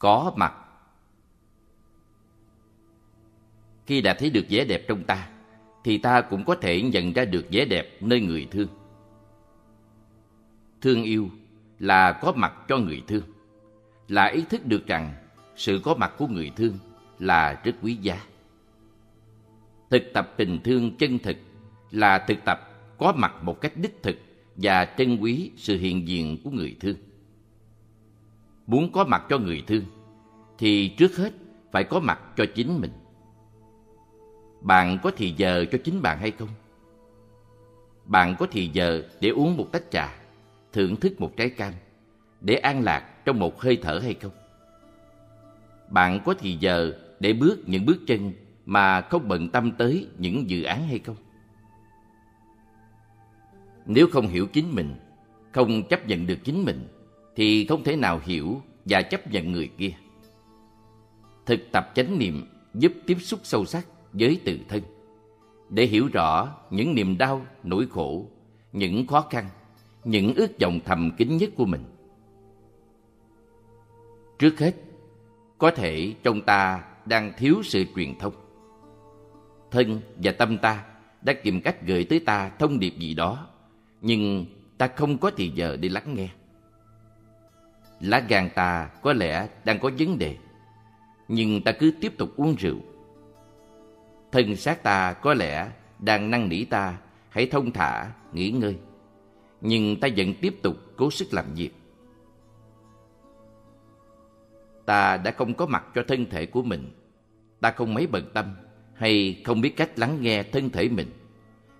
có mặt. Khi đã thấy được vẻ đẹp trong ta, thì ta cũng có thể nhận ra được vẻ đẹp nơi người thương. Thương yêu là có mặt cho người thương, là ý thức được rằng sự có mặt của người thương là rất quý giá. Thực tập tình thương chân thực là thực tập có mặt một cách đích thực và trân quý sự hiện diện của người thương muốn có mặt cho người thương, thì trước hết phải có mặt cho chính mình. Bạn có thì giờ cho chính bạn hay không? Bạn có thì giờ để uống một tách trà, thưởng thức một trái cam, để an lạc trong một hơi thở hay không? Bạn có thì giờ để bước những bước chân mà không bận tâm tới những dự án hay không? Nếu không hiểu chính mình, không chấp nhận được chính mình thì không thể nào hiểu và chấp nhận người kia. Thực tập chánh niệm giúp tiếp xúc sâu sắc với tự thân, để hiểu rõ những niềm đau, nỗi khổ, những khó khăn, những ước vọng thầm kín nhất của mình. Trước hết, có thể trong ta đang thiếu sự truyền thông. Thân và tâm ta đã tìm cách gửi tới ta thông điệp gì đó, nhưng ta không có thì giờ để lắng nghe lá gan ta có lẽ đang có vấn đề. Nhưng ta cứ tiếp tục uống rượu. Thân xác ta có lẽ đang năn nỉ ta. Hãy thông thả, nghỉ ngơi. Nhưng ta vẫn tiếp tục cố sức làm việc. Ta đã không có mặt cho thân thể của mình. Ta không mấy bận tâm hay không biết cách lắng nghe thân thể mình.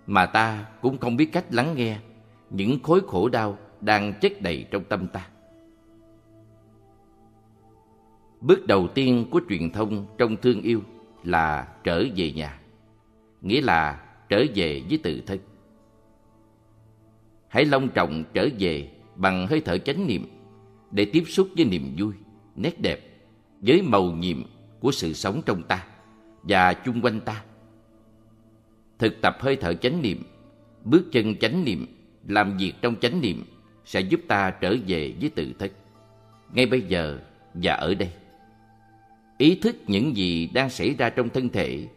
Mà ta cũng không biết cách lắng nghe những khối khổ đau đang chất đầy trong tâm ta bước đầu tiên của truyền thông trong thương yêu là trở về nhà, nghĩa là trở về với tự thân. Hãy long trọng trở về bằng hơi thở chánh niệm để tiếp xúc với niềm vui, nét đẹp với màu nhiệm của sự sống trong ta và chung quanh ta. Thực tập hơi thở chánh niệm, bước chân chánh niệm, làm việc trong chánh niệm sẽ giúp ta trở về với tự thân. Ngay bây giờ và ở đây ý thức những gì đang xảy ra trong thân thể,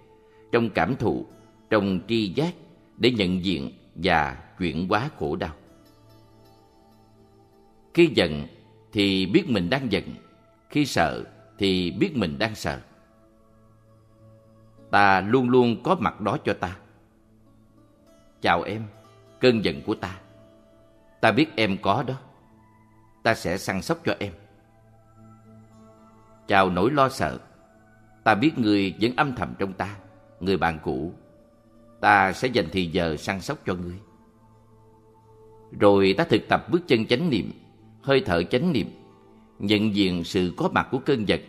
trong cảm thụ, trong tri giác để nhận diện và chuyển hóa khổ đau. Khi giận thì biết mình đang giận, khi sợ thì biết mình đang sợ. Ta luôn luôn có mặt đó cho ta. Chào em, cơn giận của ta. Ta biết em có đó. Ta sẽ săn sóc cho em chào nỗi lo sợ. Ta biết người vẫn âm thầm trong ta, người bạn cũ. Ta sẽ dành thì giờ săn sóc cho ngươi. Rồi ta thực tập bước chân chánh niệm, hơi thở chánh niệm, nhận diện sự có mặt của cơn giật,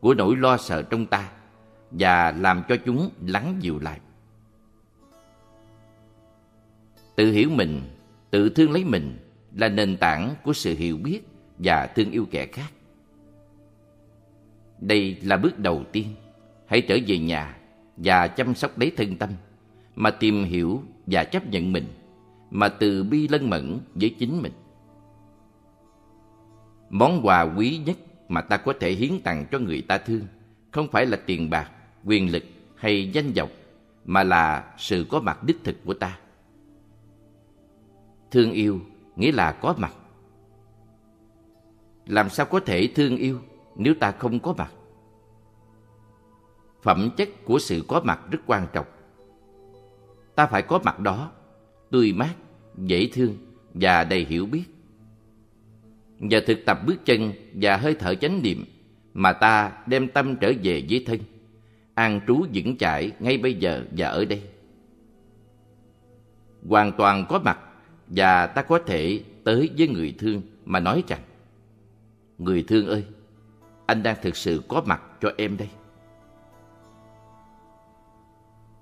của nỗi lo sợ trong ta, và làm cho chúng lắng dịu lại. Tự hiểu mình, tự thương lấy mình là nền tảng của sự hiểu biết và thương yêu kẻ khác đây là bước đầu tiên. Hãy trở về nhà và chăm sóc lấy thân tâm, mà tìm hiểu và chấp nhận mình, mà từ bi lân mẫn với chính mình. Món quà quý nhất mà ta có thể hiến tặng cho người ta thương không phải là tiền bạc, quyền lực hay danh vọng, mà là sự có mặt đích thực của ta. Thương yêu nghĩa là có mặt. Làm sao có thể thương yêu? Nếu ta không có mặt, phẩm chất của sự có mặt rất quan trọng. Ta phải có mặt đó, tươi mát, dễ thương và đầy hiểu biết. Nhờ thực tập bước chân và hơi thở chánh niệm mà ta đem tâm trở về với thân, an trú vững chãi ngay bây giờ và ở đây. Hoàn toàn có mặt và ta có thể tới với người thương mà nói rằng, người thương ơi anh đang thực sự có mặt cho em đây.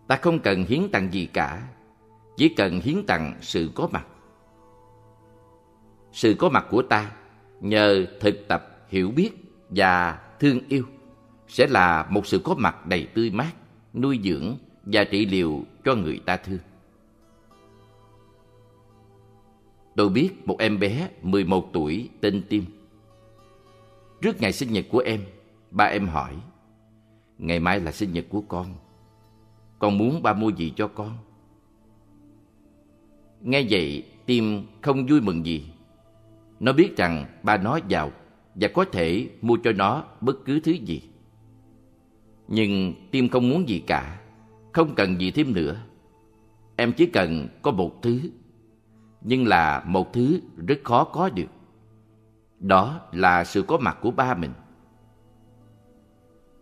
Ta không cần hiến tặng gì cả, chỉ cần hiến tặng sự có mặt. Sự có mặt của ta nhờ thực tập hiểu biết và thương yêu sẽ là một sự có mặt đầy tươi mát, nuôi dưỡng và trị liệu cho người ta thương. Tôi biết một em bé 11 tuổi, tên Tim. Trước ngày sinh nhật của em, ba em hỏi, ngày mai là sinh nhật của con. Con muốn ba mua gì cho con? Nghe vậy, tim không vui mừng gì. Nó biết rằng ba nó giàu và có thể mua cho nó bất cứ thứ gì. Nhưng tim không muốn gì cả, không cần gì thêm nữa. Em chỉ cần có một thứ, nhưng là một thứ rất khó có được. Đó là sự có mặt của ba mình.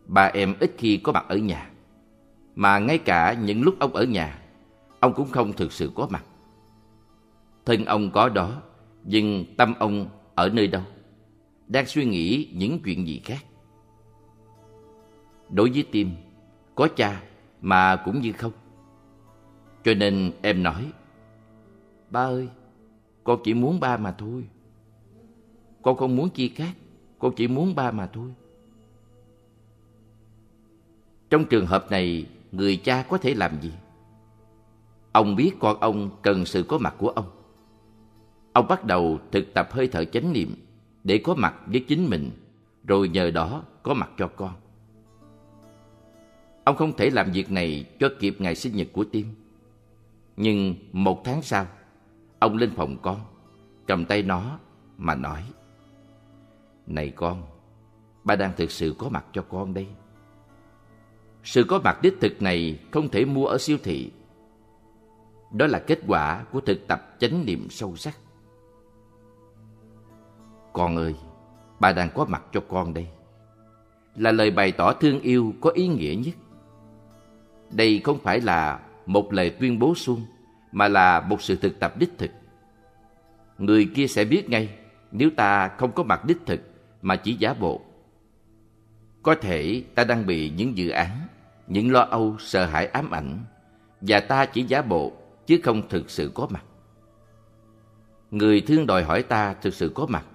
Ba em ít khi có mặt ở nhà, mà ngay cả những lúc ông ở nhà, ông cũng không thực sự có mặt. Thân ông có đó, nhưng tâm ông ở nơi đâu? Đang suy nghĩ những chuyện gì khác. Đối với Tim, có cha mà cũng như không. Cho nên em nói, Ba ơi, con chỉ muốn ba mà thôi. Con không muốn chi khác, con chỉ muốn ba mà thôi. Trong trường hợp này, người cha có thể làm gì? Ông biết con ông cần sự có mặt của ông. Ông bắt đầu thực tập hơi thở chánh niệm để có mặt với chính mình, rồi nhờ đó có mặt cho con. Ông không thể làm việc này cho kịp ngày sinh nhật của Tim. Nhưng một tháng sau, ông lên phòng con, cầm tay nó mà nói này con, ba đang thực sự có mặt cho con đây. Sự có mặt đích thực này không thể mua ở siêu thị. Đó là kết quả của thực tập chánh niệm sâu sắc. Con ơi, ba đang có mặt cho con đây. Là lời bày tỏ thương yêu có ý nghĩa nhất. Đây không phải là một lời tuyên bố suông, mà là một sự thực tập đích thực. Người kia sẽ biết ngay nếu ta không có mặt đích thực mà chỉ giả bộ. Có thể ta đang bị những dự án, những lo âu, sợ hãi ám ảnh và ta chỉ giả bộ chứ không thực sự có mặt. Người thương đòi hỏi ta thực sự có mặt,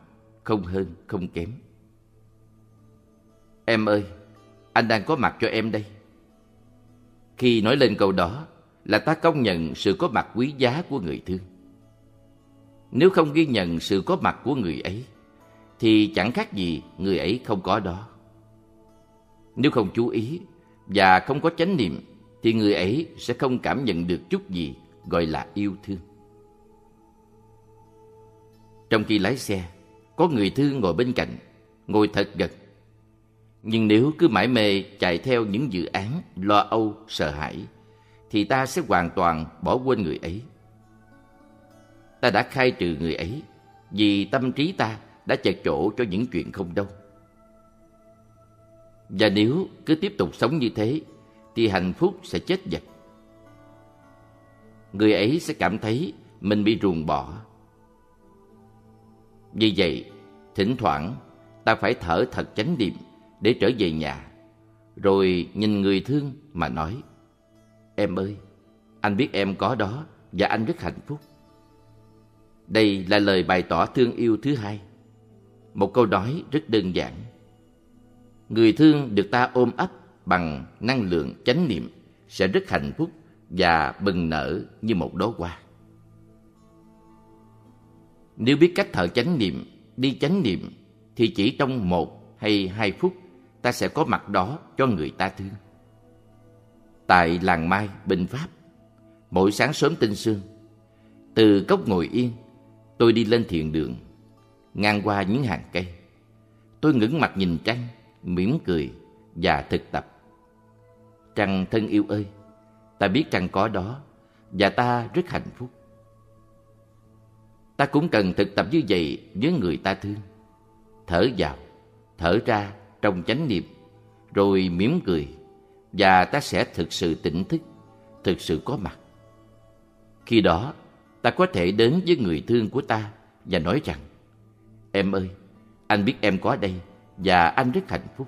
không hơn, không kém. Em ơi, anh đang có mặt cho em đây. Khi nói lên câu đó là ta công nhận sự có mặt quý giá của người thương. Nếu không ghi nhận sự có mặt của người ấy, thì chẳng khác gì người ấy không có đó. Nếu không chú ý và không có chánh niệm, thì người ấy sẽ không cảm nhận được chút gì gọi là yêu thương. Trong khi lái xe, có người thương ngồi bên cạnh, ngồi thật gần. Nhưng nếu cứ mãi mê chạy theo những dự án, lo âu, sợ hãi, thì ta sẽ hoàn toàn bỏ quên người ấy. Ta đã khai trừ người ấy vì tâm trí ta đã chật chỗ cho những chuyện không đâu. Và nếu cứ tiếp tục sống như thế thì hạnh phúc sẽ chết dần. Người ấy sẽ cảm thấy mình bị ruồng bỏ. Vì vậy, thỉnh thoảng ta phải thở thật chánh niệm để trở về nhà, rồi nhìn người thương mà nói Em ơi, anh biết em có đó và anh rất hạnh phúc. Đây là lời bày tỏ thương yêu thứ hai. Một câu nói rất đơn giản. Người thương được ta ôm ấp bằng năng lượng chánh niệm sẽ rất hạnh phúc và bừng nở như một đóa hoa. Nếu biết cách thở chánh niệm, đi chánh niệm thì chỉ trong một hay hai phút ta sẽ có mặt đó cho người ta thương. Tại làng Mai, Bình Pháp, mỗi sáng sớm tinh sương, từ cốc ngồi yên, tôi đi lên thiền đường, ngang qua những hàng cây. Tôi ngẩng mặt nhìn trăng, mỉm cười và thực tập. Trăng thân yêu ơi, ta biết trăng có đó và ta rất hạnh phúc. Ta cũng cần thực tập như vậy với người ta thương. Thở vào, thở ra trong chánh niệm, rồi mỉm cười và ta sẽ thực sự tỉnh thức, thực sự có mặt. Khi đó, ta có thể đến với người thương của ta và nói rằng Em ơi, anh biết em có đây và anh rất hạnh phúc.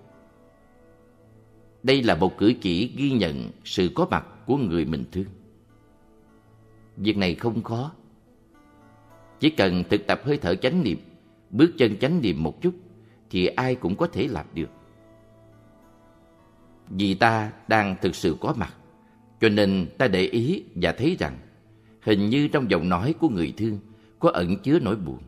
Đây là một cử chỉ ghi nhận sự có mặt của người mình thương. Việc này không khó. Chỉ cần thực tập hơi thở chánh niệm, bước chân chánh niệm một chút thì ai cũng có thể làm được. Vì ta đang thực sự có mặt, cho nên ta để ý và thấy rằng hình như trong giọng nói của người thương có ẩn chứa nỗi buồn.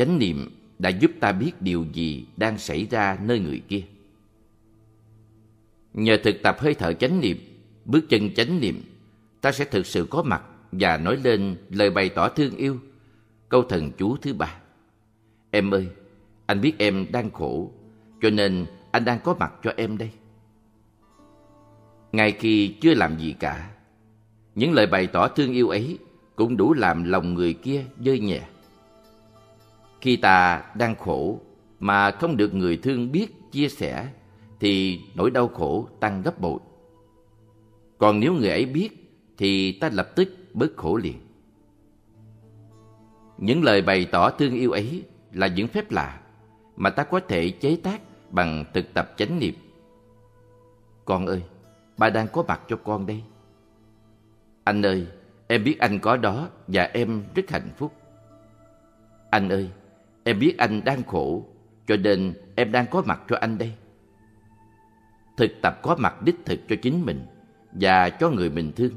Chánh niệm đã giúp ta biết điều gì đang xảy ra nơi người kia. Nhờ thực tập hơi thở chánh niệm, bước chân chánh niệm, ta sẽ thực sự có mặt và nói lên lời bày tỏ thương yêu. Câu thần chú thứ ba. Em ơi, anh biết em đang khổ, cho nên anh đang có mặt cho em đây. Ngay khi chưa làm gì cả, những lời bày tỏ thương yêu ấy cũng đủ làm lòng người kia dơi nhẹ. Khi ta đang khổ mà không được người thương biết chia sẻ thì nỗi đau khổ tăng gấp bội. Còn nếu người ấy biết thì ta lập tức bớt khổ liền. Những lời bày tỏ thương yêu ấy là những phép lạ mà ta có thể chế tác bằng thực tập chánh niệm. Con ơi, ba đang có mặt cho con đây. Anh ơi, em biết anh có đó và em rất hạnh phúc. Anh ơi, em biết anh đang khổ, cho nên em đang có mặt cho anh đây. Thực tập có mặt đích thực cho chính mình và cho người mình thương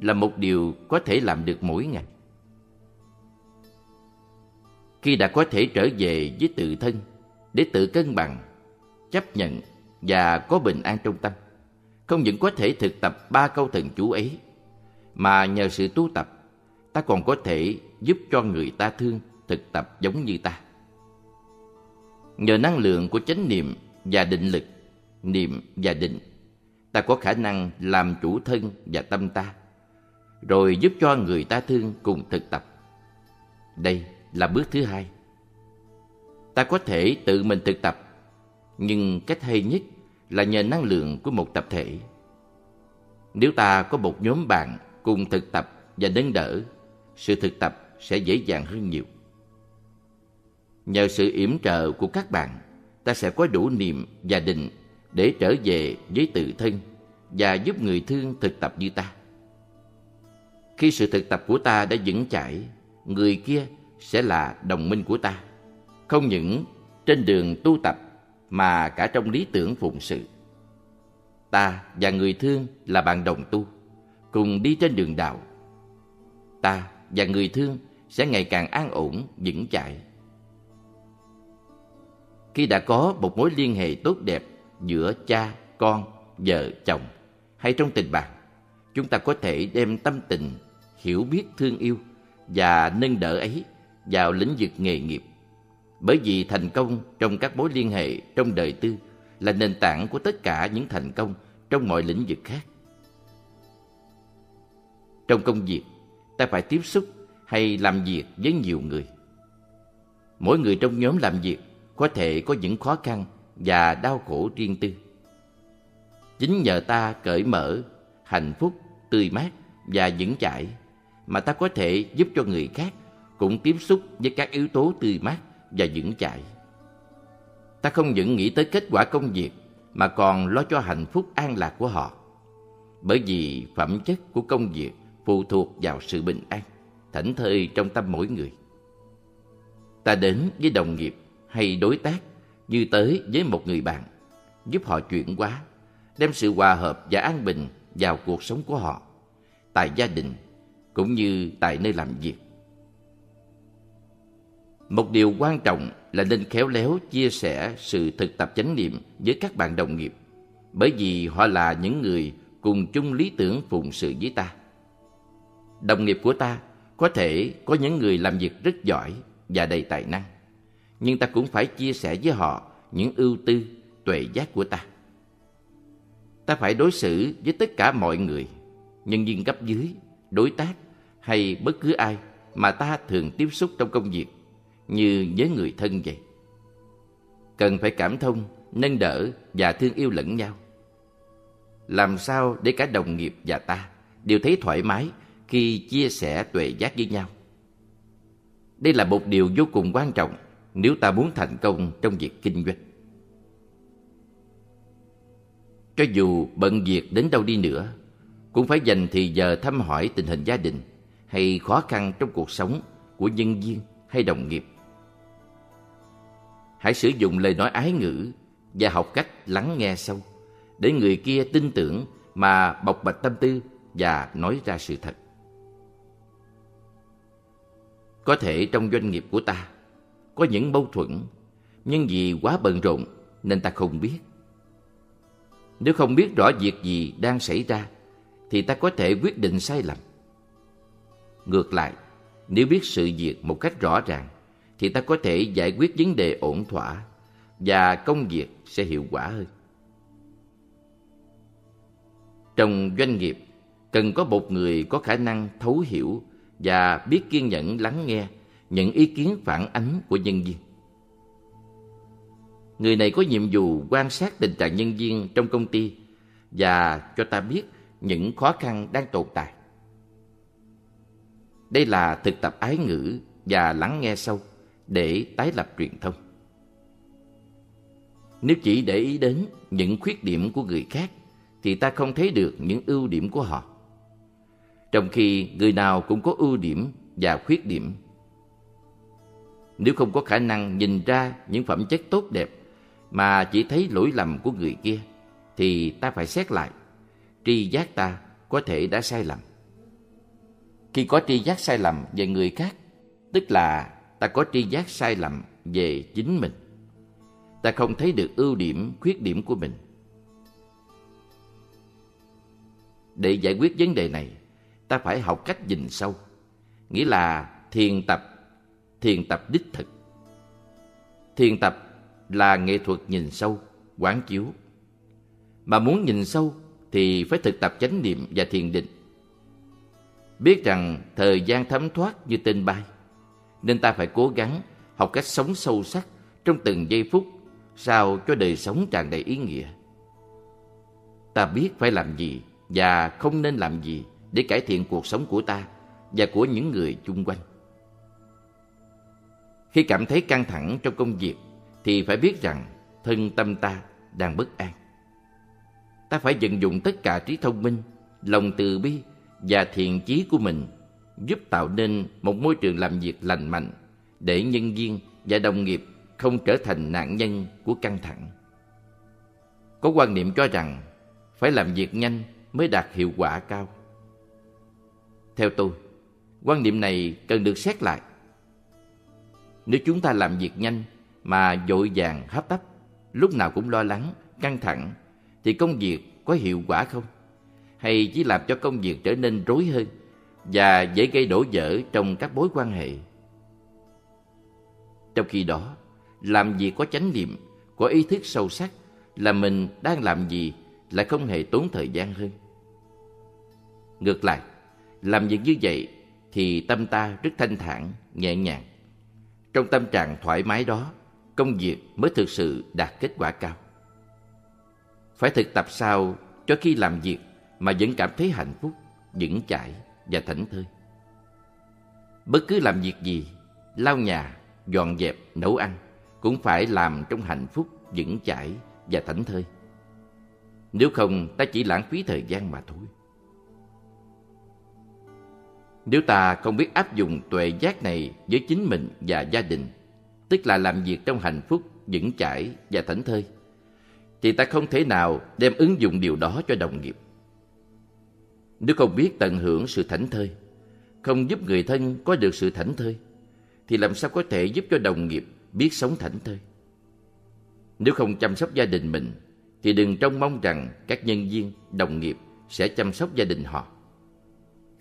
là một điều có thể làm được mỗi ngày. Khi đã có thể trở về với tự thân để tự cân bằng, chấp nhận và có bình an trong tâm, không những có thể thực tập ba câu thần chú ấy, mà nhờ sự tu tập, ta còn có thể giúp cho người ta thương thực tập giống như ta. Nhờ năng lượng của chánh niệm và định lực, niệm và định, ta có khả năng làm chủ thân và tâm ta, rồi giúp cho người ta thương cùng thực tập. Đây là bước thứ hai. Ta có thể tự mình thực tập, nhưng cách hay nhất là nhờ năng lượng của một tập thể. Nếu ta có một nhóm bạn cùng thực tập và nâng đỡ, sự thực tập sẽ dễ dàng hơn nhiều. Nhờ sự yểm trợ của các bạn, ta sẽ có đủ niềm và định để trở về với tự thân và giúp người thương thực tập như ta. Khi sự thực tập của ta đã vững chãi, người kia sẽ là đồng minh của ta. Không những trên đường tu tập mà cả trong lý tưởng phụng sự. Ta và người thương là bạn đồng tu, cùng đi trên đường đạo. Ta và người thương sẽ ngày càng an ổn, vững chãi. Khi đã có một mối liên hệ tốt đẹp giữa cha, con, vợ, chồng hay trong tình bạn, chúng ta có thể đem tâm tình, hiểu biết thương yêu và nâng đỡ ấy vào lĩnh vực nghề nghiệp. Bởi vì thành công trong các mối liên hệ trong đời tư là nền tảng của tất cả những thành công trong mọi lĩnh vực khác. Trong công việc, ta phải tiếp xúc hay làm việc với nhiều người. Mỗi người trong nhóm làm việc có thể có những khó khăn và đau khổ riêng tư. Chính nhờ ta cởi mở, hạnh phúc, tươi mát và vững chãi mà ta có thể giúp cho người khác cũng tiếp xúc với các yếu tố tươi mát và vững chãi. Ta không những nghĩ tới kết quả công việc mà còn lo cho hạnh phúc an lạc của họ. Bởi vì phẩm chất của công việc phụ thuộc vào sự bình an, thảnh thơi trong tâm mỗi người. Ta đến với đồng nghiệp hay đối tác như tới với một người bạn, giúp họ chuyển hóa, đem sự hòa hợp và an bình vào cuộc sống của họ, tại gia đình cũng như tại nơi làm việc. Một điều quan trọng là nên khéo léo chia sẻ sự thực tập chánh niệm với các bạn đồng nghiệp, bởi vì họ là những người cùng chung lý tưởng phụng sự với ta. Đồng nghiệp của ta có thể có những người làm việc rất giỏi và đầy tài năng, nhưng ta cũng phải chia sẻ với họ những ưu tư, tuệ giác của ta. Ta phải đối xử với tất cả mọi người, nhân viên cấp dưới, đối tác hay bất cứ ai mà ta thường tiếp xúc trong công việc như với người thân vậy. Cần phải cảm thông, nâng đỡ và thương yêu lẫn nhau. Làm sao để cả đồng nghiệp và ta đều thấy thoải mái khi chia sẻ tuệ giác với nhau. Đây là một điều vô cùng quan trọng nếu ta muốn thành công trong việc kinh doanh. Cho dù bận việc đến đâu đi nữa, cũng phải dành thì giờ thăm hỏi tình hình gia đình hay khó khăn trong cuộc sống của nhân viên hay đồng nghiệp. Hãy sử dụng lời nói ái ngữ và học cách lắng nghe sâu để người kia tin tưởng mà bộc bạch tâm tư và nói ra sự thật. Có thể trong doanh nghiệp của ta có những mâu thuẫn, nhưng vì quá bận rộn nên ta không biết. Nếu không biết rõ việc gì đang xảy ra, thì ta có thể quyết định sai lầm. Ngược lại, nếu biết sự việc một cách rõ ràng, thì ta có thể giải quyết vấn đề ổn thỏa và công việc sẽ hiệu quả hơn. Trong doanh nghiệp, cần có một người có khả năng thấu hiểu và biết kiên nhẫn lắng nghe những ý kiến phản ánh của nhân viên. Người này có nhiệm vụ quan sát tình trạng nhân viên trong công ty và cho ta biết những khó khăn đang tồn tại. Đây là thực tập ái ngữ và lắng nghe sâu để tái lập truyền thông. Nếu chỉ để ý đến những khuyết điểm của người khác thì ta không thấy được những ưu điểm của họ. Trong khi người nào cũng có ưu điểm và khuyết điểm. Nếu không có khả năng nhìn ra những phẩm chất tốt đẹp mà chỉ thấy lỗi lầm của người kia thì ta phải xét lại. Tri giác ta có thể đã sai lầm. Khi có tri giác sai lầm về người khác, tức là ta có tri giác sai lầm về chính mình. Ta không thấy được ưu điểm, khuyết điểm của mình. Để giải quyết vấn đề này, ta phải học cách nhìn sâu, nghĩa là thiền tập, thiền tập đích thực. Thiền tập là nghệ thuật nhìn sâu, quán chiếu. Mà muốn nhìn sâu thì phải thực tập chánh niệm và thiền định. Biết rằng thời gian thấm thoát như tên bay, nên ta phải cố gắng học cách sống sâu sắc trong từng giây phút sao cho đời sống tràn đầy ý nghĩa. Ta biết phải làm gì và không nên làm gì để cải thiện cuộc sống của ta và của những người chung quanh. Khi cảm thấy căng thẳng trong công việc thì phải biết rằng thân tâm ta đang bất an. Ta phải vận dụng tất cả trí thông minh, lòng từ bi và thiện chí của mình giúp tạo nên một môi trường làm việc lành mạnh để nhân viên và đồng nghiệp không trở thành nạn nhân của căng thẳng. Có quan niệm cho rằng phải làm việc nhanh mới đạt hiệu quả cao. Theo tôi, quan niệm này cần được xét lại. Nếu chúng ta làm việc nhanh mà vội vàng hấp tấp, lúc nào cũng lo lắng, căng thẳng, thì công việc có hiệu quả không? Hay chỉ làm cho công việc trở nên rối hơn và dễ gây đổ vỡ trong các mối quan hệ? Trong khi đó, làm việc có chánh niệm, có ý thức sâu sắc là mình đang làm gì lại không hề tốn thời gian hơn. Ngược lại, làm việc như vậy thì tâm ta rất thanh thản, nhẹ nhàng. Trong tâm trạng thoải mái đó, công việc mới thực sự đạt kết quả cao. Phải thực tập sao cho khi làm việc mà vẫn cảm thấy hạnh phúc, vững chãi và thảnh thơi. Bất cứ làm việc gì, lau nhà, dọn dẹp, nấu ăn cũng phải làm trong hạnh phúc, vững chãi và thảnh thơi. Nếu không, ta chỉ lãng phí thời gian mà thôi. Nếu ta không biết áp dụng tuệ giác này với chính mình và gia đình, tức là làm việc trong hạnh phúc, vững chãi và thảnh thơi, thì ta không thể nào đem ứng dụng điều đó cho đồng nghiệp. Nếu không biết tận hưởng sự thảnh thơi, không giúp người thân có được sự thảnh thơi, thì làm sao có thể giúp cho đồng nghiệp biết sống thảnh thơi? Nếu không chăm sóc gia đình mình, thì đừng trông mong rằng các nhân viên, đồng nghiệp sẽ chăm sóc gia đình họ.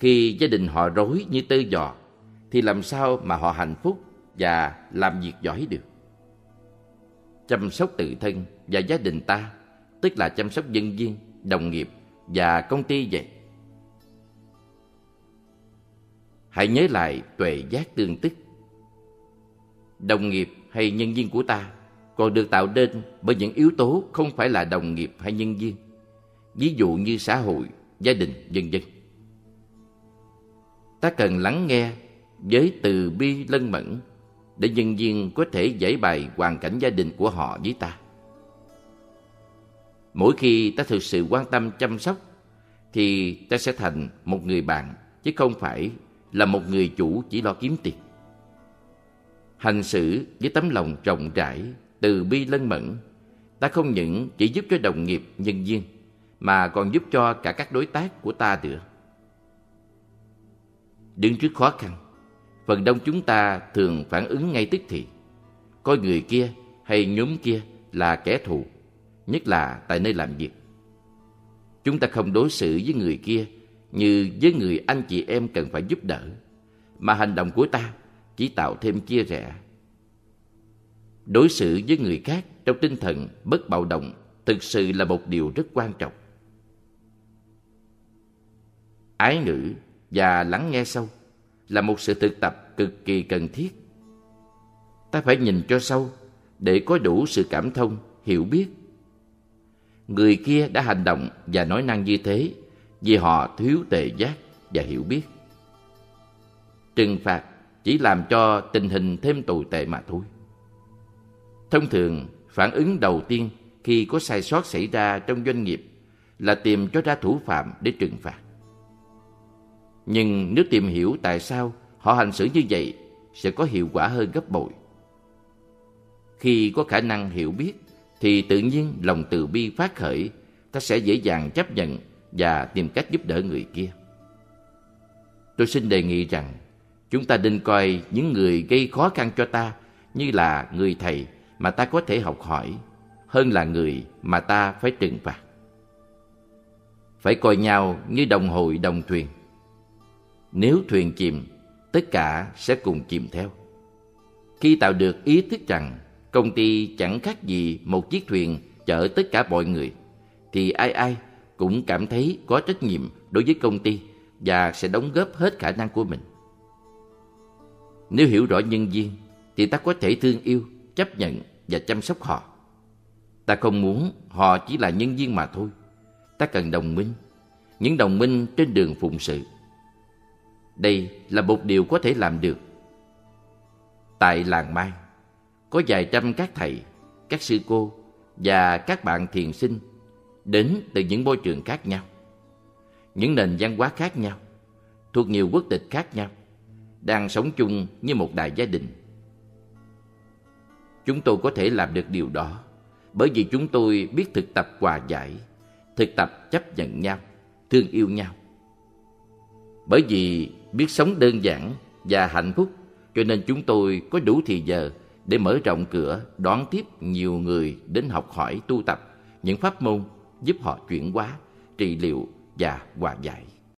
Khi gia đình họ rối như tơ giò, thì làm sao mà họ hạnh phúc và làm việc giỏi được? Chăm sóc tự thân và gia đình ta, tức là chăm sóc nhân viên, đồng nghiệp và công ty vậy. Hãy nhớ lại tuệ giác tương tức. Đồng nghiệp hay nhân viên của ta còn được tạo nên bởi những yếu tố không phải là đồng nghiệp hay nhân viên. Ví dụ như xã hội, gia đình, vân vân. Ta cần lắng nghe với từ bi lân mẫn để nhân viên có thể giải bày hoàn cảnh gia đình của họ với ta. Mỗi khi ta thực sự quan tâm chăm sóc thì ta sẽ thành một người bạn chứ không phải là một người chủ chỉ lo kiếm tiền. Hành xử với tấm lòng rộng rãi, từ bi lân mẫn, ta không những chỉ giúp cho đồng nghiệp, nhân viên, mà còn giúp cho cả các đối tác của ta nữa. Đứng trước khó khăn, phần đông chúng ta thường phản ứng ngay tức thì, coi người kia hay nhóm kia là kẻ thù, nhất là tại nơi làm việc. Chúng ta không đối xử với người kia như với người anh chị em cần phải giúp đỡ, mà hành động của ta chỉ tạo thêm chia rẽ. Đối xử với người khác trong tinh thần bất bạo động thực sự là một điều rất quan trọng. Ái ngữ và lắng nghe sâu là một sự thực tập cực kỳ cần thiết. Ta phải nhìn cho sâu để có đủ sự cảm thông, hiểu biết. Người kia đã hành động và nói năng như thế vì họ thiếu tệ giác và hiểu biết. Trừng phạt chỉ làm cho tình hình thêm tồi tệ mà thôi. Thông thường, phản ứng đầu tiên khi có sai sót xảy ra trong doanh nghiệp là tìm cho ra thủ phạm để trừng phạt. Nhưng nếu tìm hiểu tại sao họ hành xử như vậy sẽ có hiệu quả hơn gấp bội. Khi có khả năng hiểu biết thì tự nhiên lòng từ bi phát khởi, ta sẽ dễ dàng chấp nhận và tìm cách giúp đỡ người kia. Tôi xin đề nghị rằng chúng ta nên coi những người gây khó khăn cho ta như là người thầy mà ta có thể học hỏi hơn là người mà ta phải trừng phạt. Phải coi nhau như đồng hội đồng thuyền. Nếu thuyền chìm, tất cả sẽ cùng chìm theo. Khi tạo được ý thức rằng công ty chẳng khác gì một chiếc thuyền chở tất cả mọi người, thì ai ai cũng cảm thấy có trách nhiệm đối với công ty và sẽ đóng góp hết khả năng của mình. Nếu hiểu rõ nhân viên, thì ta có thể thương yêu, chấp nhận và chăm sóc họ. Ta không muốn họ chỉ là nhân viên mà thôi. Ta cần đồng minh, những đồng minh trên đường phụng sự. Đây là một điều có thể làm được. Tại làng Mai, có vài trăm các thầy, các sư cô và các bạn thiền sinh đến từ những môi trường khác nhau, những nền văn hóa khác nhau, thuộc nhiều quốc tịch khác nhau, đang sống chung như một đại gia đình. Chúng tôi có thể làm được điều đó bởi vì chúng tôi biết thực tập hòa giải, thực tập chấp nhận nhau, thương yêu nhau. Bởi vì biết sống đơn giản và hạnh phúc, cho nên chúng tôi có đủ thì giờ để mở rộng cửa đón tiếp nhiều người đến học hỏi tu tập những pháp môn giúp họ chuyển hóa, trị liệu và hòa giải.